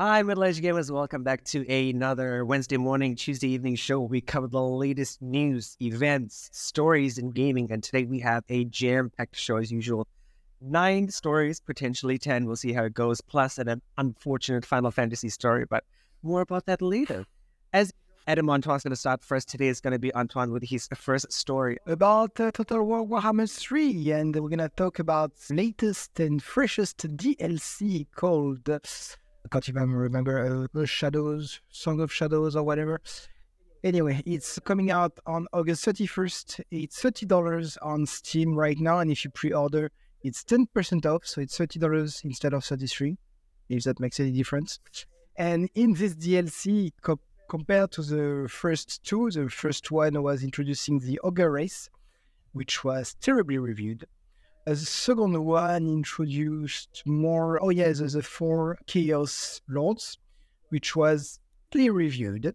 Hi, middle aged gamers. Welcome back to another Wednesday morning, Tuesday evening show. We cover the latest news, events, stories in gaming. And today we have a jam packed show as usual. Nine stories, potentially 10. We'll see how it goes, plus an unfortunate Final Fantasy story, but more about that later. As Adam Antoine's going to start first, today is going to be Antoine with his first story about uh, Total War Warhammer 3. And we're going to talk about latest and freshest DLC called I can't even remember uh, Shadows, Song of Shadows, or whatever. Anyway, it's coming out on August 31st. It's $30 on Steam right now, and if you pre-order, it's 10% off, so it's $30 instead of 33 if that makes any difference. And in this DLC, co- compared to the first two, the first one was introducing the Ogre race, which was terribly reviewed. A second one introduced more, oh yeah, the, the four Chaos Lords, which was clearly reviewed.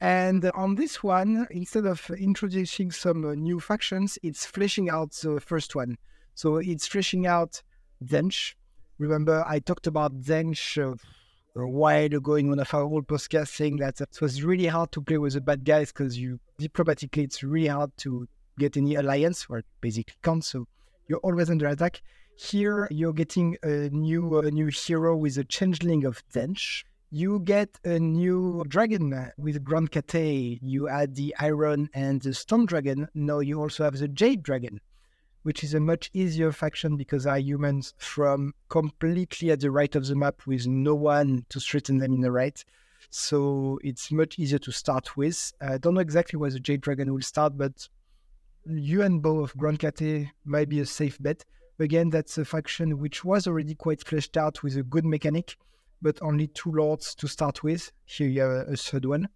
And on this one, instead of introducing some uh, new factions, it's fleshing out the first one. So it's fleshing out Tzeentch. Remember, I talked about Tzeentch uh, a while ago in one of our old podcasts saying that it was really hard to play with the bad guys because you diplomatically, it's really hard to get any alliance, or basically can't. So you're always under attack. Here, you're getting a new a new hero with a changeling of Tzeentch. You get a new dragon with Grand Cathay. You add the Iron and the Storm Dragon. Now you also have the Jade Dragon, which is a much easier faction because are humans from completely at the right of the map with no one to threaten them in the right. So it's much easier to start with. I don't know exactly where the Jade Dragon will start, but Yuan Bo of Grand Cathay might be a safe bet. Again, that's a faction which was already quite fleshed out with a good mechanic, but only two lords to start with. Here you have a, third one.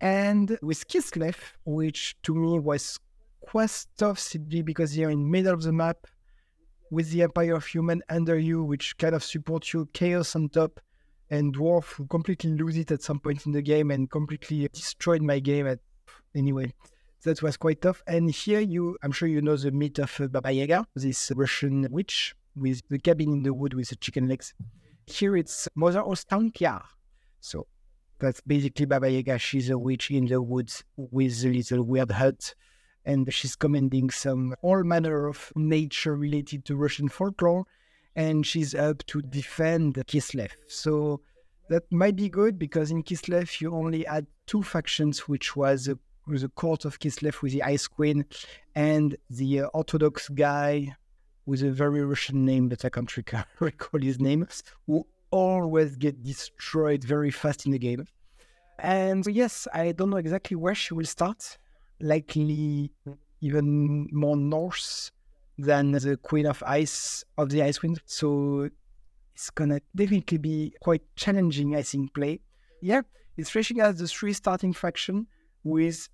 And with Kislev, which to me was quite tough simply because you're in middle of the map with the Empire of Human under you, which kind of supports you, Chaos on top, and Dwarf who completely lose it at some point in the game and completely destroyed my game at anyway that was quite tough. And here you, I'm sure you know the myth of uh, Baba Yaga, this Russian witch with the cabin in the wood with the chicken legs. Here it's Mother Ostankya. So that's basically Baba Yaga. She's a witch in the woods with a little weird hut. And she's commanding some all manner of nature related to Russian folklore. And she's up to defend Kislev. So that might be good because in Kislev you only had two factions, which was the court of Kislev with the Ice Queen and the uh, Orthodox guy with a very Russian name that I can't recall his name, who always get destroyed very fast in the game. And yes, I don't know exactly where she will start. Likely even more north than the Queen of Ice of the Ice Queen. So it's gonna definitely be quite challenging, I think, play. Yeah, it's fleshing out the three starting faction with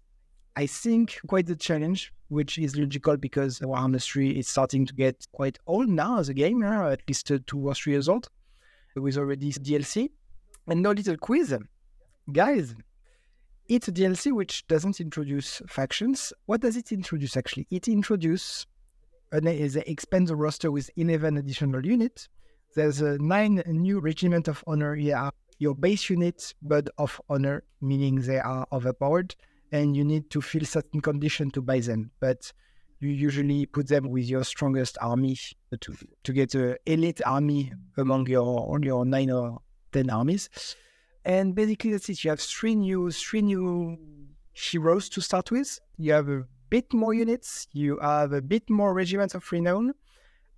I think quite the challenge, which is logical because Warhammer 3 is starting to get quite old now as a game, uh, at least uh, two or three years old, with already DLC. And no little quiz. Guys, it's a DLC which doesn't introduce factions. What does it introduce actually? It introduces, uh, they expand the roster with 11 additional units. There's a nine new regiment of honor here, your base units, but of honor, meaning they are overpowered and you need to fill certain condition to buy them. But you usually put them with your strongest army to, to get an elite army among your your nine or ten armies. And basically that's it. You have three new three new heroes to start with. You have a bit more units. You have a bit more regiments of renown.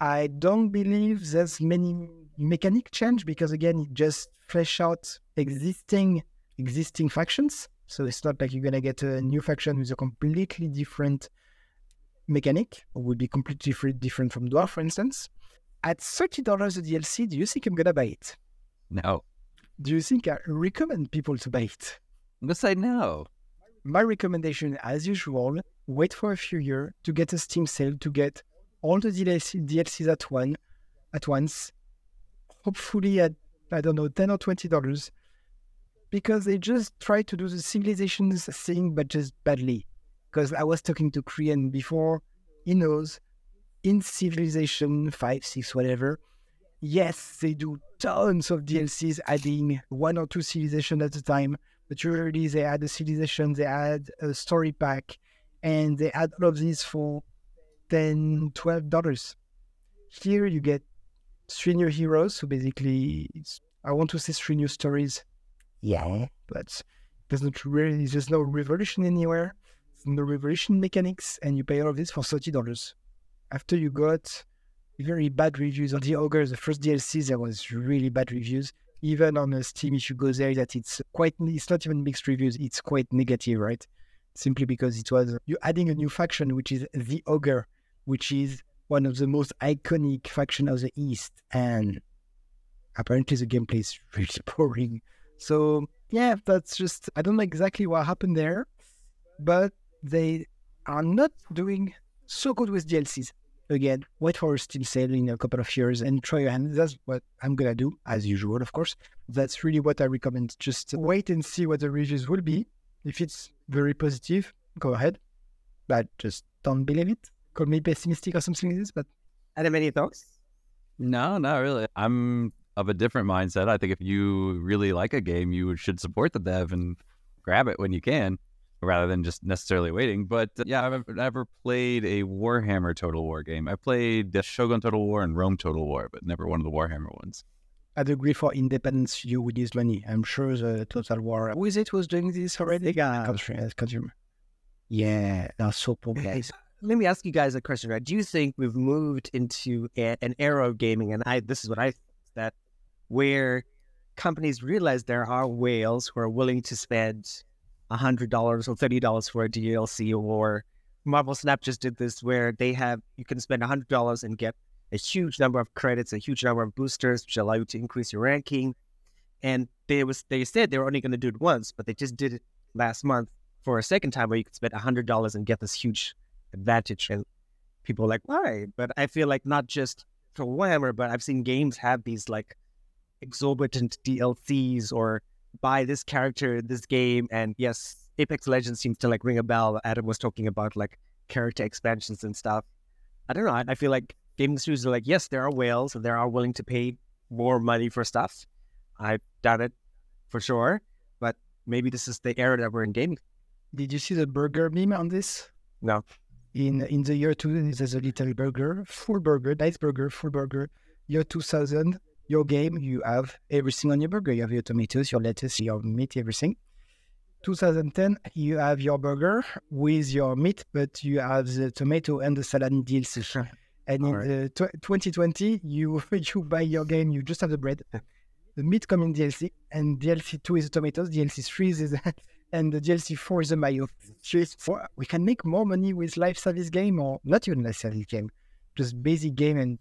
I don't believe there's many mechanic change because again it just flesh out existing existing factions. So it's not like you're gonna get a new faction with a completely different mechanic, or would be completely different from Dwarf, for instance. At thirty dollars a DLC, do you think I'm gonna buy it? No. Do you think I recommend people to buy it? I'm gonna say no. My recommendation, as usual, wait for a few years to get a Steam sale to get all the DLC, DLCs at one, at once. Hopefully at I don't know ten or twenty dollars because they just try to do the civilizations thing, but just badly. Because I was talking to Korean before, he knows in civilization five, six, whatever, yes, they do tons of DLCs, adding one or two civilizations at a time. But usually they add a civilization, they add a story pack, and they add all of these for 10 $12. Here you get three new heroes. So basically, I want to say three new stories. Yeah, but there's not really, there's no revolution anywhere. No revolution mechanics, and you pay all of this for $30. After you got very bad reviews on the Ogre, the first DLC, there was really bad reviews. Even on Steam, if you go there, that it's quite, it's not even mixed reviews, it's quite negative, right? Simply because it was, you're adding a new faction, which is the Ogre, which is one of the most iconic faction of the East. And apparently the gameplay is really boring. So yeah, that's just, I don't know exactly what happened there, but they are not doing so good with DLCs again, wait for Steam sale in a couple of years and try your hand. That's what I'm gonna do, as usual, of course. That's really what I recommend. Just wait and see what the reviews will be. If it's very positive, go ahead. But just don't believe it. Call me pessimistic or something like this. But are there many thoughts? No, not really. I'm of a different mindset. I think if you really like a game, you should support the dev and grab it when you can rather than just necessarily waiting. But uh, yeah, I've never played a Warhammer Total War game. I played the Shogun Total War and Rome Total War, but never one of the Warhammer ones. I'd agree for independence, you would use money. I'm sure the Total War, who is it was doing this already? Yeah. Consumer. consumer. Yeah, that's so poor guys. Let me ask you guys a question, right? Do you think we've moved into a, an era of gaming, and I this is what I think that where companies realize there are whales who are willing to spend hundred dollars or thirty dollars for a DLC, or Marvel Snap just did this where they have you can spend hundred dollars and get a huge number of credits, a huge number of boosters, which allow you to increase your ranking. And they was they said they were only going to do it once, but they just did it last month for a second time where you could spend hundred dollars and get this huge advantage. And people are like, why? But I feel like not just for Warhammer, but I've seen games have these like exorbitant DLCs or buy this character, this game, and yes, Apex Legends seems to like ring a bell. Adam was talking about like character expansions and stuff. I don't know. I, I feel like gaming studios are like, yes, there are whales and they are willing to pay more money for stuff. I doubt it for sure, but maybe this is the era that we're in gaming. Did you see the burger meme on this? No. In in the year two, there's a little burger, full burger, nice burger, full burger. Year 2000, your game, you have everything on your burger. You have your tomatoes, your lettuce, your meat, everything. 2010, you have your burger with your meat, but you have the tomato and the salad DLC. And in right. tw- 2020, you you buy your game, you just have the bread. the meat comes in DLC, and DLC 2 is the tomatoes, DLC 3 is the, and the DLC 4 is the mayo. We can make more money with live service game or not even live service game, just basic game and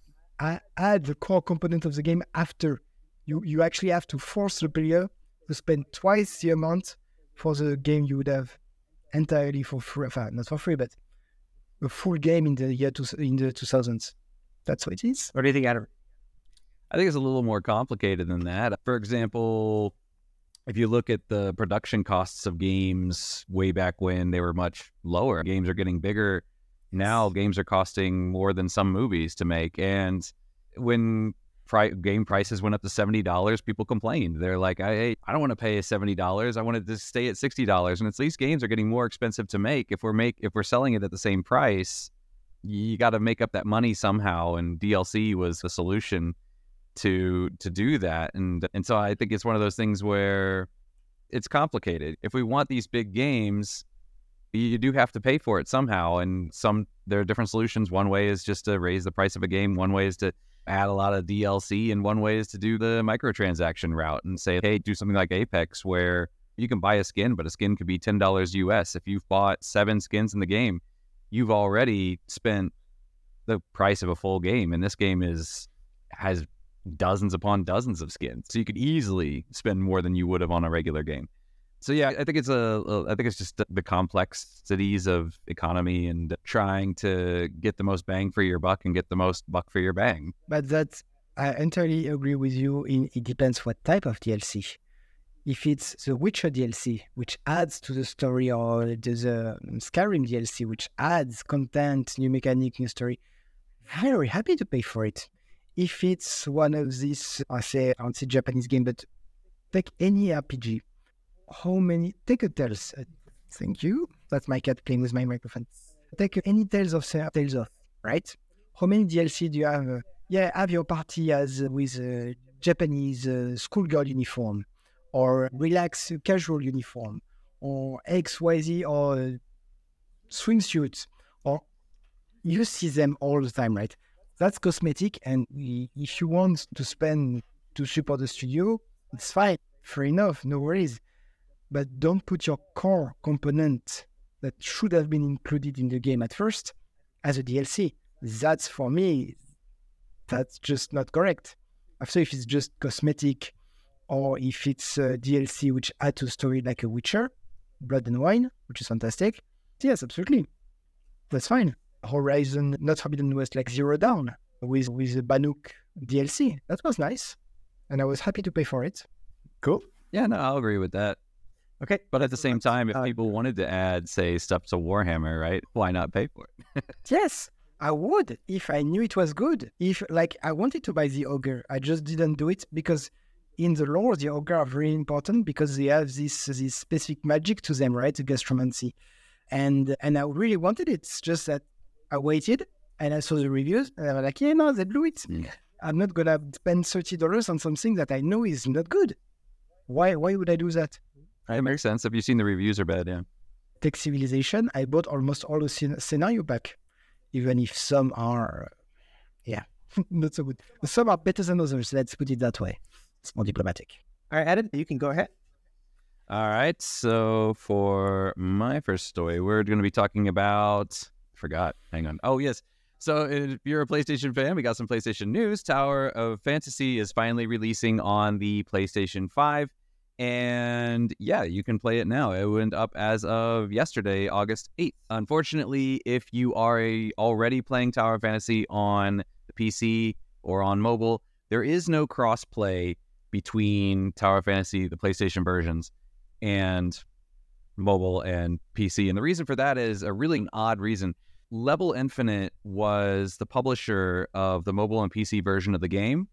add the core component of the game after. You you actually have to force the player to spend twice the amount for the game you would have entirely for free. not for free, but a full game in the year in the 2000s. That's what it is. What do you think, Adam? I think it's a little more complicated than that. For example, if you look at the production costs of games way back when they were much lower, games are getting bigger now games are costing more than some movies to make. And when pri- game prices went up to $70, people complained. They're like, I, I don't want to pay $70. I wanted to stay at $60. And at least games are getting more expensive to make. If we're make if we're selling it at the same price, you got to make up that money somehow. And DLC was the solution to to do that. And and so I think it's one of those things where it's complicated. If we want these big games, you do have to pay for it somehow. And some there are different solutions. One way is just to raise the price of a game. One way is to add a lot of DLC, and one way is to do the microtransaction route and say, hey, do something like Apex where you can buy a skin, but a skin could be ten dollars US. If you've bought seven skins in the game, you've already spent the price of a full game, and this game is has dozens upon dozens of skins. So you could easily spend more than you would have on a regular game. So yeah, I think it's a, I think it's just the complexities of economy and trying to get the most bang for your buck and get the most buck for your bang. But that I entirely agree with you. In it depends what type of DLC. If it's the Witcher DLC, which adds to the story, or a Skyrim DLC, which adds content, new mechanic, new story, very happy to pay for it. If it's one of these, I say, I don't say Japanese game, but take any RPG. How many? Take a Tales. Uh, thank you. That's my cat playing with my microphone. Take any Tales of Tales of, right? How many DLC do you have? Uh, yeah, have your party as uh, with a Japanese uh, schoolgirl uniform, or relax casual uniform, or XYZ or swimsuits, or you see them all the time, right? That's cosmetic, and if you want to spend to support the studio, it's fine, fair enough, no worries. But don't put your core component that should have been included in the game at first as a DLC. That's for me, that's just not correct. After, if it's just cosmetic or if it's a DLC which add to story like a Witcher, Blood and Wine, which is fantastic, yes, absolutely. That's fine. Horizon Not Forbidden West like Zero Dawn with with the Banuk DLC. That was nice. And I was happy to pay for it. Cool. Yeah, no, I'll agree with that. Okay. But at the same time, if Uh, people wanted to add, say, stuff to Warhammer, right? Why not pay for it? Yes, I would if I knew it was good. If like I wanted to buy the ogre, I just didn't do it because in the lore the ogre are very important because they have this this specific magic to them, right? The gastromancy. And and I really wanted it. It's just that I waited and I saw the reviews and I was like, yeah, no, they blew it. Mm. I'm not gonna spend thirty dollars on something that I know is not good. Why why would I do that? It makes sense. If you've seen the reviews are bad, yeah. Take Civilization, I bought almost all the scen- scenario back, even if some are, yeah, not so good. Some are better than others. Let's put it that way. It's more diplomatic. All right, Adam, you can go ahead. All right. So for my first story, we're going to be talking about. Forgot. Hang on. Oh yes. So if you're a PlayStation fan, we got some PlayStation news. Tower of Fantasy is finally releasing on the PlayStation 5. And yeah, you can play it now. It went up as of yesterday, August 8th. Unfortunately, if you are a, already playing Tower of Fantasy on the PC or on mobile, there is no cross play between Tower of Fantasy, the PlayStation versions, and mobile and PC. And the reason for that is a really odd reason. Level Infinite was the publisher of the mobile and PC version of the game,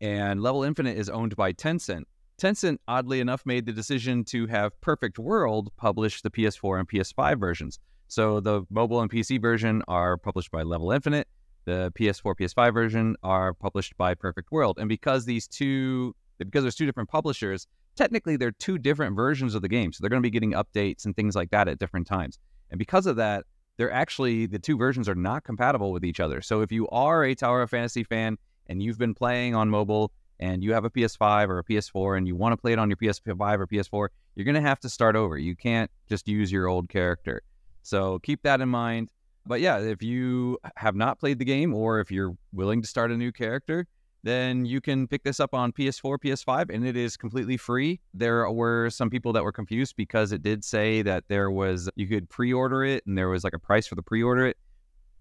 and Level Infinite is owned by Tencent. Tencent, oddly enough, made the decision to have Perfect World publish the PS4 and PS5 versions. So the mobile and PC version are published by Level Infinite. The PS4, PS5 version are published by Perfect World. And because these two, because there's two different publishers, technically they're two different versions of the game. So they're going to be getting updates and things like that at different times. And because of that, they're actually the two versions are not compatible with each other. So if you are a Tower of Fantasy fan and you've been playing on mobile and you have a PS5 or a PS4 and you want to play it on your PS5 or PS4, you're going to have to start over. You can't just use your old character. So keep that in mind. But yeah, if you have not played the game or if you're willing to start a new character, then you can pick this up on PS4, PS5, and it is completely free. There were some people that were confused because it did say that there was, you could pre order it and there was like a price for the pre order it.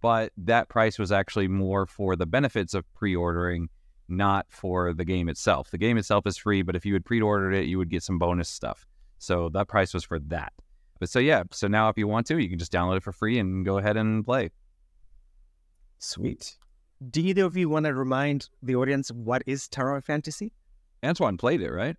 But that price was actually more for the benefits of pre ordering, not for the game itself. The game itself is free, but if you had pre ordered it, you would get some bonus stuff. So that price was for that. But so yeah, so now if you want to, you can just download it for free and go ahead and play. Sweet. Do either of you want to remind the audience what is Tower Fantasy? Antoine played it, right?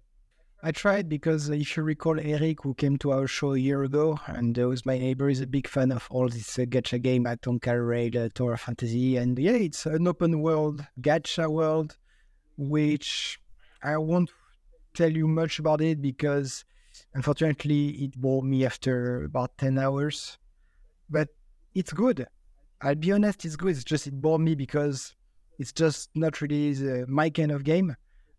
I tried because uh, if you recall, Eric, who came to our show a year ago, and uh, was my neighbor, is a big fan of all this uh, gacha game at Tonka Rail, uh, Tower Fantasy. And yeah, it's an open world gacha world, which I won't tell you much about it because unfortunately it bore me after about 10 hours. But it's good. I'll be honest, it's good. It's just it bored me because it's just not really the, my kind of game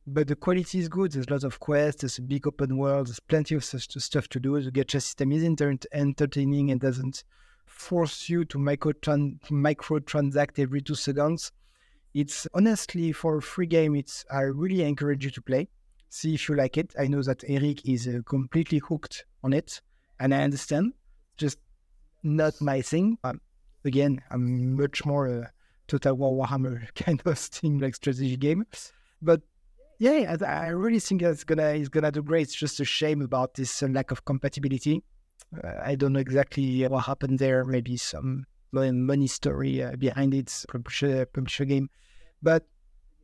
but the quality is good. There's lots of quests. There's a big open world. There's plenty of stuff to do. The gacha system is inter- entertaining and doesn't force you to micro micro transact every two seconds. It's honestly for a free game. It's I really encourage you to play. See if you like it. I know that Eric is uh, completely hooked on it, and I understand. Just not my thing. Um, again, I'm much more a Total War Warhammer kind of thing, like strategy game. But yeah, I, I really think it's gonna it's gonna do great. It's just a shame about this uh, lack of compatibility. Uh, I don't know exactly what happened there. Maybe some money story uh, behind it, publisher publisher game. But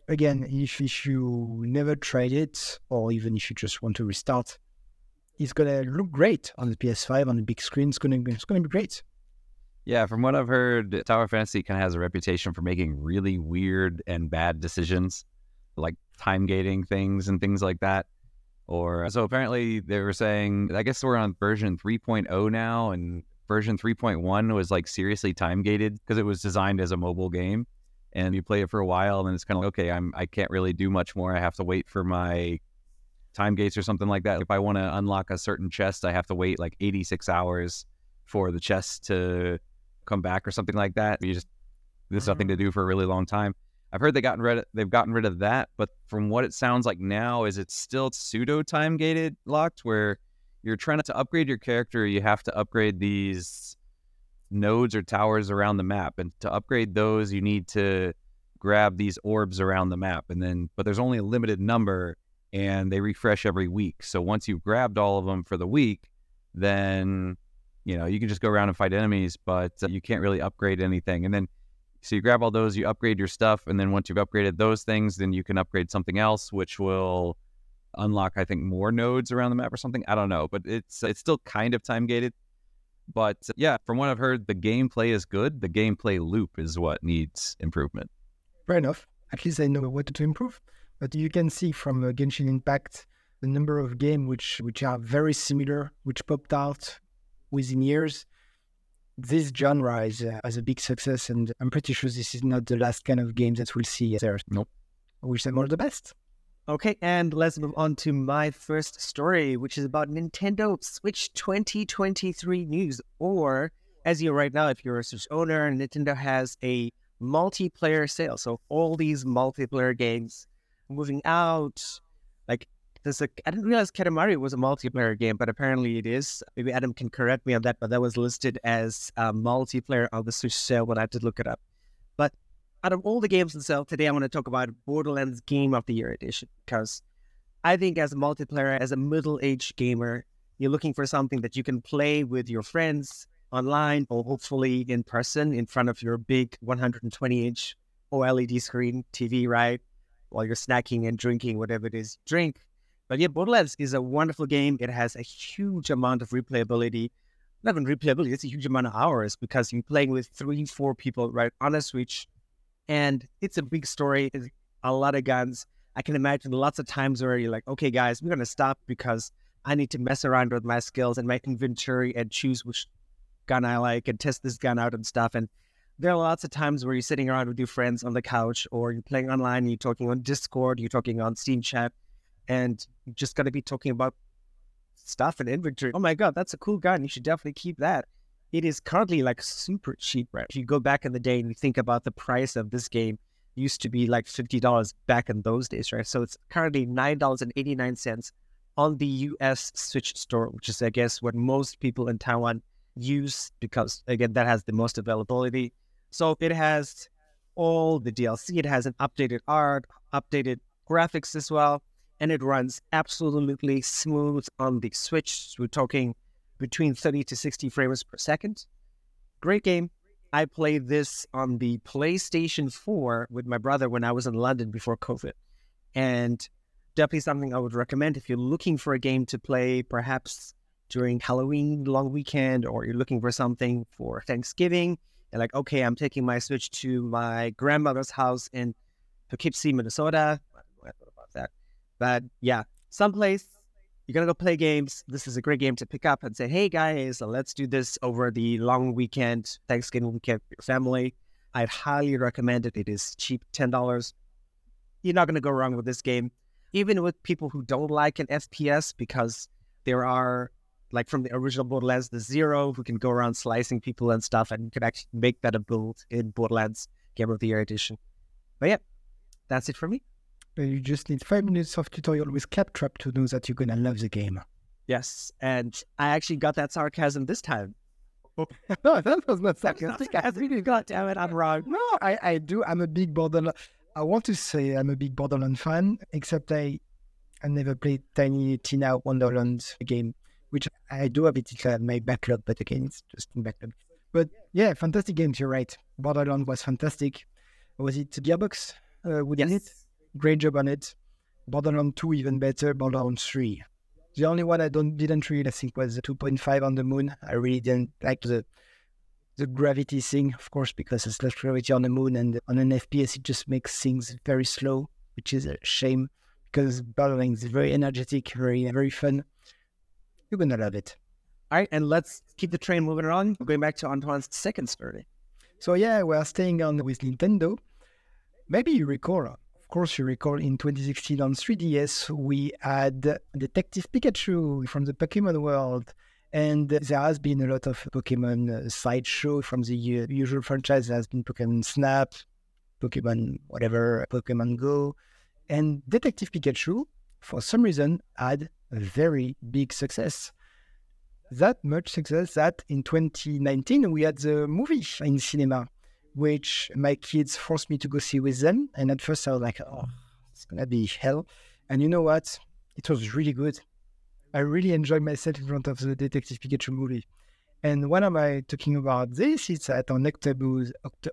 again, if, if you never tried it, or even if you just want to restart, it's gonna look great on the PS5 on the big screen. It's gonna it's gonna be great. Yeah, from what I've heard, Tower Fantasy kind of has a reputation for making really weird and bad decisions, like time gating things and things like that. Or so apparently they were saying, I guess we're on version 3.0 now, and version 3.1 was like seriously time gated because it was designed as a mobile game. And you play it for a while, and it's kind of like, okay, I'm I can't really do much more. I have to wait for my time gates or something like that. If I want to unlock a certain chest, I have to wait like 86 hours for the chest to come back or something like that. You just there's nothing mm-hmm. to do for a really long time. I've heard they gotten rid of, they've gotten rid of that, but from what it sounds like now, is it still pseudo time gated locked where you're trying to upgrade your character, you have to upgrade these nodes or towers around the map, and to upgrade those, you need to grab these orbs around the map, and then but there's only a limited number, and they refresh every week. So once you've grabbed all of them for the week, then you know you can just go around and fight enemies, but uh, you can't really upgrade anything, and then so you grab all those, you upgrade your stuff, and then once you've upgraded those things, then you can upgrade something else, which will unlock, I think, more nodes around the map or something. I don't know, but it's it's still kind of time gated. But yeah, from what I've heard, the gameplay is good. The gameplay loop is what needs improvement. Fair enough. At least I know what to improve. But you can see from uh, Genshin Impact the number of games which which are very similar, which popped out within years this genre is uh, as a big success, and I'm pretty sure this is not the last kind of game that we'll see there. Nope. I wish them all the best. Okay, and let's move on to my first story, which is about Nintendo Switch 2023 news. Or, as you right now, if you're a Switch owner, Nintendo has a multiplayer sale. So all these multiplayer games moving out, like there's a I didn't realize Katamari was a multiplayer game, but apparently it is. Maybe Adam can correct me on that, but that was listed as a multiplayer on the Switch sale when I did look it up. But out of all the games on sale today, I want to talk about Borderlands Game of the Year edition because I think as a multiplayer, as a middle-aged gamer, you're looking for something that you can play with your friends online or hopefully in person in front of your big 120-inch OLED screen TV, right? While you're snacking and drinking whatever it is, drink but yeah, Borderlands is a wonderful game. It has a huge amount of replayability. Not even replayability, it's a huge amount of hours because you're playing with three, four people right on a Switch. And it's a big story. It's a lot of guns. I can imagine lots of times where you're like, okay, guys, we're going to stop because I need to mess around with my skills and my inventory and choose which gun I like and test this gun out and stuff. And there are lots of times where you're sitting around with your friends on the couch or you're playing online, you're talking on Discord, you're talking on Steam chat, and you're just to be talking about stuff and inventory. Oh my God, that's a cool gun. You should definitely keep that. It is currently like super cheap, right? If you go back in the day and you think about the price of this game, used to be like $50 back in those days, right? So it's currently $9.89 on the US Switch store, which is, I guess, what most people in Taiwan use because, again, that has the most availability. So it has all the DLC. It has an updated art, updated graphics as well and it runs absolutely smooth on the Switch. We're talking between 30 to 60 frames per second. Great game. I played this on the PlayStation 4 with my brother when I was in London before COVID. And definitely something I would recommend if you're looking for a game to play, perhaps during Halloween long weekend, or you're looking for something for Thanksgiving. And like, okay, I'm taking my Switch to my grandmother's house in Poughkeepsie, Minnesota. But yeah, someplace you're gonna go play games. This is a great game to pick up and say, "Hey guys, let's do this over the long weekend, Thanksgiving weekend with your family." I'd highly recommend it. It is cheap, ten dollars. You're not gonna go wrong with this game, even with people who don't like an FPS, because there are like from the original Borderlands, the Zero, who can go around slicing people and stuff, and you can actually make that a build in Borderlands Game of the Year edition. But yeah, that's it for me. You just need five minutes of tutorial with Claptrap to know that you're gonna love the game. Yes, and I actually got that sarcasm this time. no, that was not sarcasm. Really got damn it, I'm wrong. No, I, I do. I'm a big Borderland. I want to say I'm a big Borderland fan, except I I never played Tiny Tina Wonderland game, which I do have it in my backlog, but again, it's just in backlog. But yeah, fantastic games. You're right. Borderland was fantastic. Was it Gearbox? Uh, yes. it? Great job on it. Borderlands 2 even better. Borderlands 3. The only one I don't didn't really I think was the 2.5 on the moon. I really didn't like the the gravity thing, of course, because it's less gravity on the moon and on an FPS it just makes things very slow, which is a shame because Borderlands is very energetic, very very fun. You're gonna love it. All right, and let's keep the train moving along. Going back to Antoine's second story. So yeah, we're staying on with Nintendo. Maybe you recall, course, you recall in 2016 on 3DS we had Detective Pikachu from the Pokemon world, and there has been a lot of Pokemon uh, sideshow from the usual franchise. There has been Pokemon Snap, Pokemon whatever, Pokemon Go, and Detective Pikachu, for some reason, had a very big success. That much success that in 2019 we had the movie in cinema, which my kids forced me to go see with them. And at first I was like, oh, it's gonna be hell. And you know what? It was really good. I really enjoyed myself in front of the Detective Pikachu movie. And when am I talking about this? It's at on October,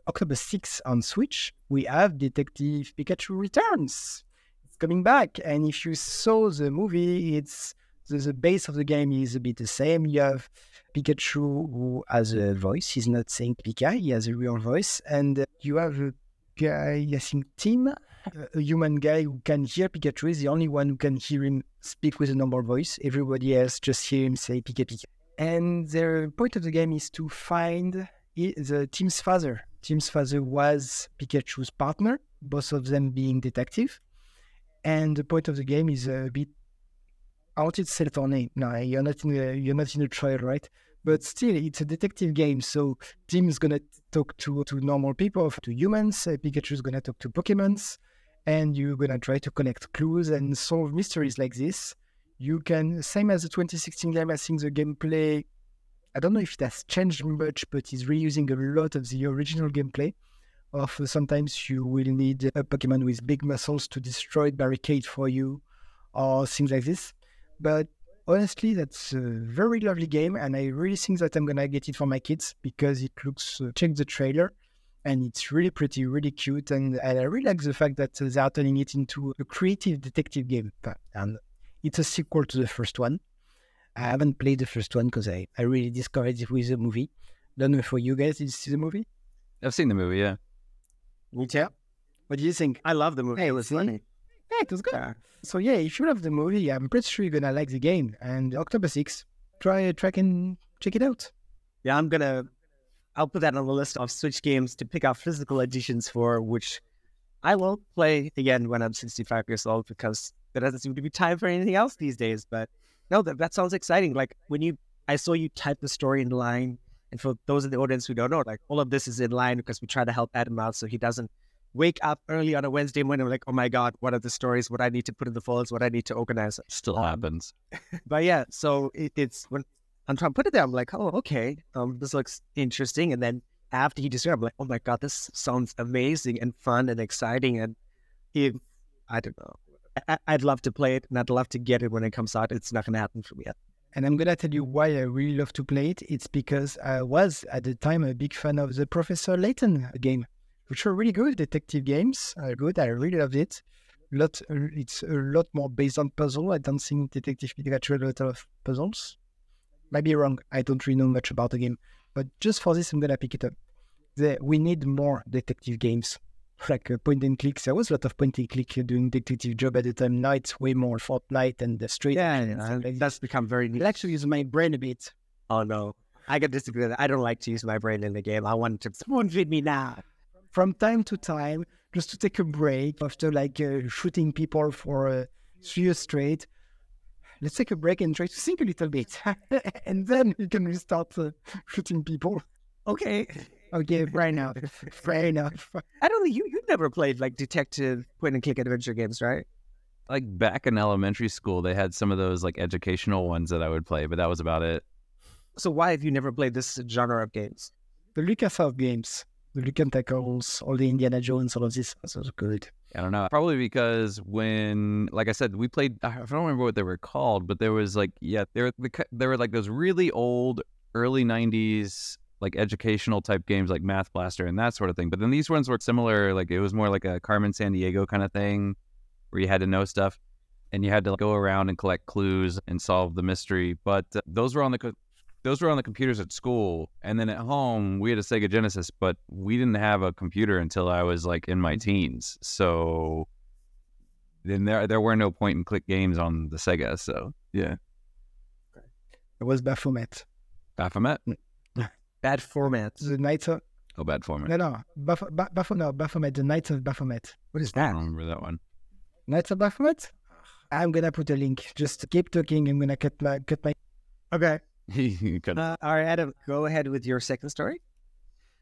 October 6 on Switch, we have Detective Pikachu Returns. It's coming back. And if you saw the movie, it's the, the base of the game is a bit the same. You have Pikachu who has a voice. He's not saying Pika, he has a real voice. And uh, you have a guy, I think Tim, a human guy who can hear Pikachu. Is the only one who can hear him speak with a normal voice. Everybody else just hear him say Pika Pika. And the point of the game is to find the Tim's father. Tim's father was Pikachu's partner, both of them being detective. And the point of the game is a bit I wanted to say it on name. No, you're not in a, you're not in a trial, right? But still, it's a detective game. So Tim is gonna talk to to normal people, to humans. Uh, Pikachu is gonna talk to Pokemons, and you're gonna try to collect clues and solve mysteries like this. You can same as the 2016 game. I think the gameplay. I don't know if it has changed much, but it's reusing a lot of the original gameplay. Of uh, sometimes you will need a Pokemon with big muscles to destroy barricade for you, or things like this. But honestly, that's a very lovely game, and I really think that I'm gonna get it for my kids because it looks. Uh, check the trailer, and it's really pretty, really cute, and, and I really like the fact that they are turning it into a creative detective game. And it's a sequel to the first one. I haven't played the first one because I, I really discovered it with the movie. Don't know for you guys, did you see the movie? I've seen the movie, yeah. Me too. What do you think? I love the movie. Hey, it was funny. Yeah, it was good. Yeah. So yeah, if you love the movie, I'm pretty sure you're gonna like the game. And October 6, try track and check it out. Yeah, I'm gonna I'll put that on the list of Switch games to pick out physical editions for which I will play again when I'm 65 years old because there doesn't seem to be time for anything else these days. But no, that, that sounds exciting. Like when you I saw you type the story in line, and for those in the audience who don't know, like all of this is in line because we try to help Adam out so he doesn't wake up early on a Wednesday morning, like, oh my God, what are the stories? What I need to put in the folds? What I need to organize? Still um, happens. but yeah, so it, it's when I'm trying to put it there, I'm like, oh, okay, um, this looks interesting. And then after he described, I'm like, oh my God, this sounds amazing and fun and exciting. And if, I don't know, I, would love to play it and I'd love to get it when it comes out. It's not going to happen for me yet. And I'm going to tell you why I really love to play it. It's because I was at the time a big fan of the Professor Layton game which are really good. Detective games are good. I really loved it. Lot, it's a lot more based on puzzle. I don't think Detective Pikachu had a lot of puzzles. Might be wrong. I don't really know much about the game, but just for this, I'm gonna pick it up. The, we need more detective games, like uh, point and clicks. There was a lot of point and click doing detective job at the time. Now it's way more Fortnite and the street. Yeah, yeah like that's become very. Neat. It actually uses my brain a bit. Oh no, I can disagree. I don't like to use my brain in the game. I want to someone feed me now from time to time just to take a break after like uh, shooting people for uh, three years straight. Let's take a break and try to think a little bit, and then you can restart uh, shooting people. Okay. Okay, fair enough. Fair enough. I don't think you you never played like detective point and click adventure games, right? Like back in elementary school, they had some of those like educational ones that I would play, but that was about it. So why have you never played this genre of games? The LucasArts games Luke Tentacles, all the Indiana Jones, all of this. This was good. I don't know. Probably because when, like I said, we played. I don't remember what they were called, but there was like, yeah, there there were like those really old early '90s like educational type games like Math Blaster and that sort of thing. But then these ones were similar. Like it was more like a Carmen Sandiego kind of thing. where you had to know stuff and you had to go around and collect clues and solve the mystery. But uh, those were on the those were on the computers at school, and then at home we had a Sega Genesis, but we didn't have a computer until I was like in my mm-hmm. teens. So then there there were no point and click games on the Sega. So yeah, It was Baphomet. Baphomet. Mm. Bad format. The Knights of Oh, bad format. no no Baph- Ba- Bapho- no Baphomet. The Knights of Baphomet. What is that? I don't remember that one. Knights of Baphomet. I'm gonna put a link. Just keep talking. I'm gonna cut my cut my. Okay. Uh, all right, Adam, go ahead with your second story.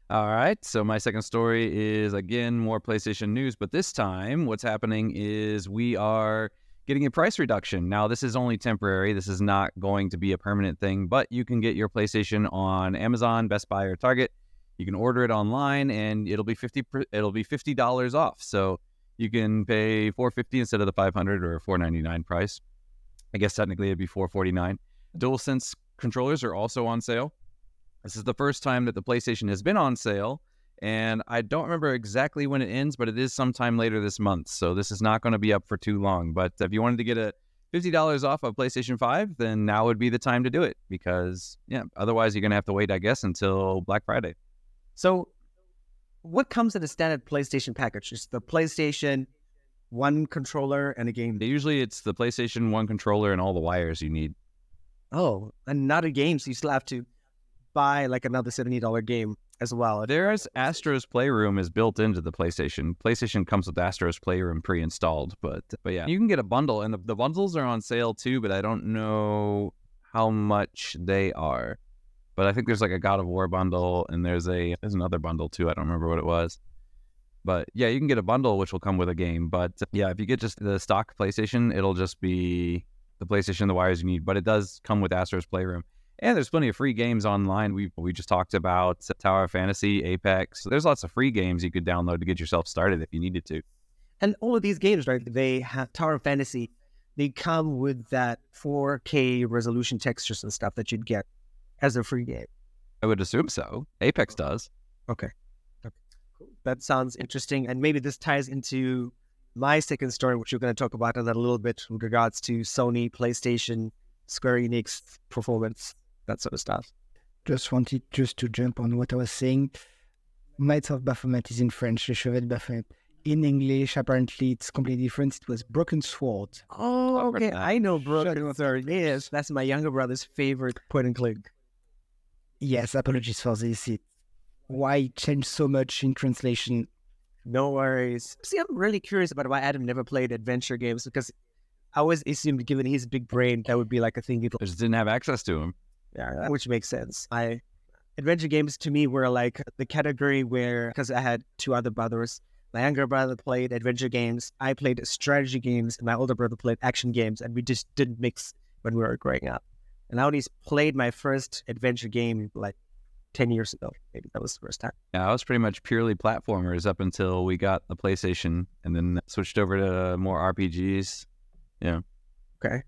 All right. So my second story is again more PlayStation news, but this time what's happening is we are getting a price reduction. Now this is only temporary. This is not going to be a permanent thing, but you can get your PlayStation on Amazon, Best Buy, or Target. You can order it online, and it'll be fifty. It'll be fifty dollars off. So you can pay four fifty instead of the five hundred or four ninety nine price. I guess technically it'd be four forty nine. DualSense controllers are also on sale. This is the first time that the PlayStation has been on sale, and I don't remember exactly when it ends, but it is sometime later this month. So this is not going to be up for too long. But if you wanted to get a fifty dollars off of PlayStation Five, then now would be the time to do it because yeah, otherwise you're going to have to wait, I guess, until Black Friday. So, what comes in a standard PlayStation package? It's the PlayStation, one controller, and a game. Usually it's the PlayStation One controller and all the wires you need. Oh, another game, so you still have to buy like another seventy dollar game as well. There's Astro's Playroom is built into the PlayStation. PlayStation comes with Astro's Playroom pre-installed, but but yeah, you can get a bundle, and the, the bundles are on sale too. But I don't know how much they are. But I think there's like a God of War bundle, and there's a there's another bundle too. I don't remember what it was. But yeah, you can get a bundle which will come with a game. But yeah, if you get just the stock PlayStation, it'll just be the PlayStation, the wires you need. But it does come with Astro's Playroom. And there's plenty of free games online. We we just talked about Tower of Fantasy, Apex. There's lots of free games you could download to get yourself started if you needed to. And all of these games, right? They have Tower of Fantasy. They come with that 4K resolution textures and stuff that you'd get as a free game. I would assume so. Apex does. Okay. Okay. Cool. That sounds interesting. And maybe this ties into my second story, which we're going to talk about in a little bit with regards to Sony, PlayStation, Square Enix performance, that sort of stuff. Just wanted just to jump on what I was saying. Knights of Baphomet is in French. Les Chevaliers de Baphomet. In English, apparently, it's completely different. It was Broken Sword. Oh, okay. I know Shut Broken. Sword. Yes, that's my younger brother's favorite point and click. Yes, apologies for this. It, why it changed so much in translation? No worries. See, I'm really curious about why Adam never played adventure games because I always assumed, given his big brain, that would be like a thing he'd just didn't have access to him. Yeah, which makes sense. I adventure games to me were like the category where because I had two other brothers. My younger brother played adventure games. I played strategy games, and my older brother played action games, and we just didn't mix when we were growing up. And I only played my first adventure game like ten years ago. Maybe that was the first time. Yeah, I was pretty much purely platformers up until we got the PlayStation and then switched over to more RPGs. Yeah. Okay.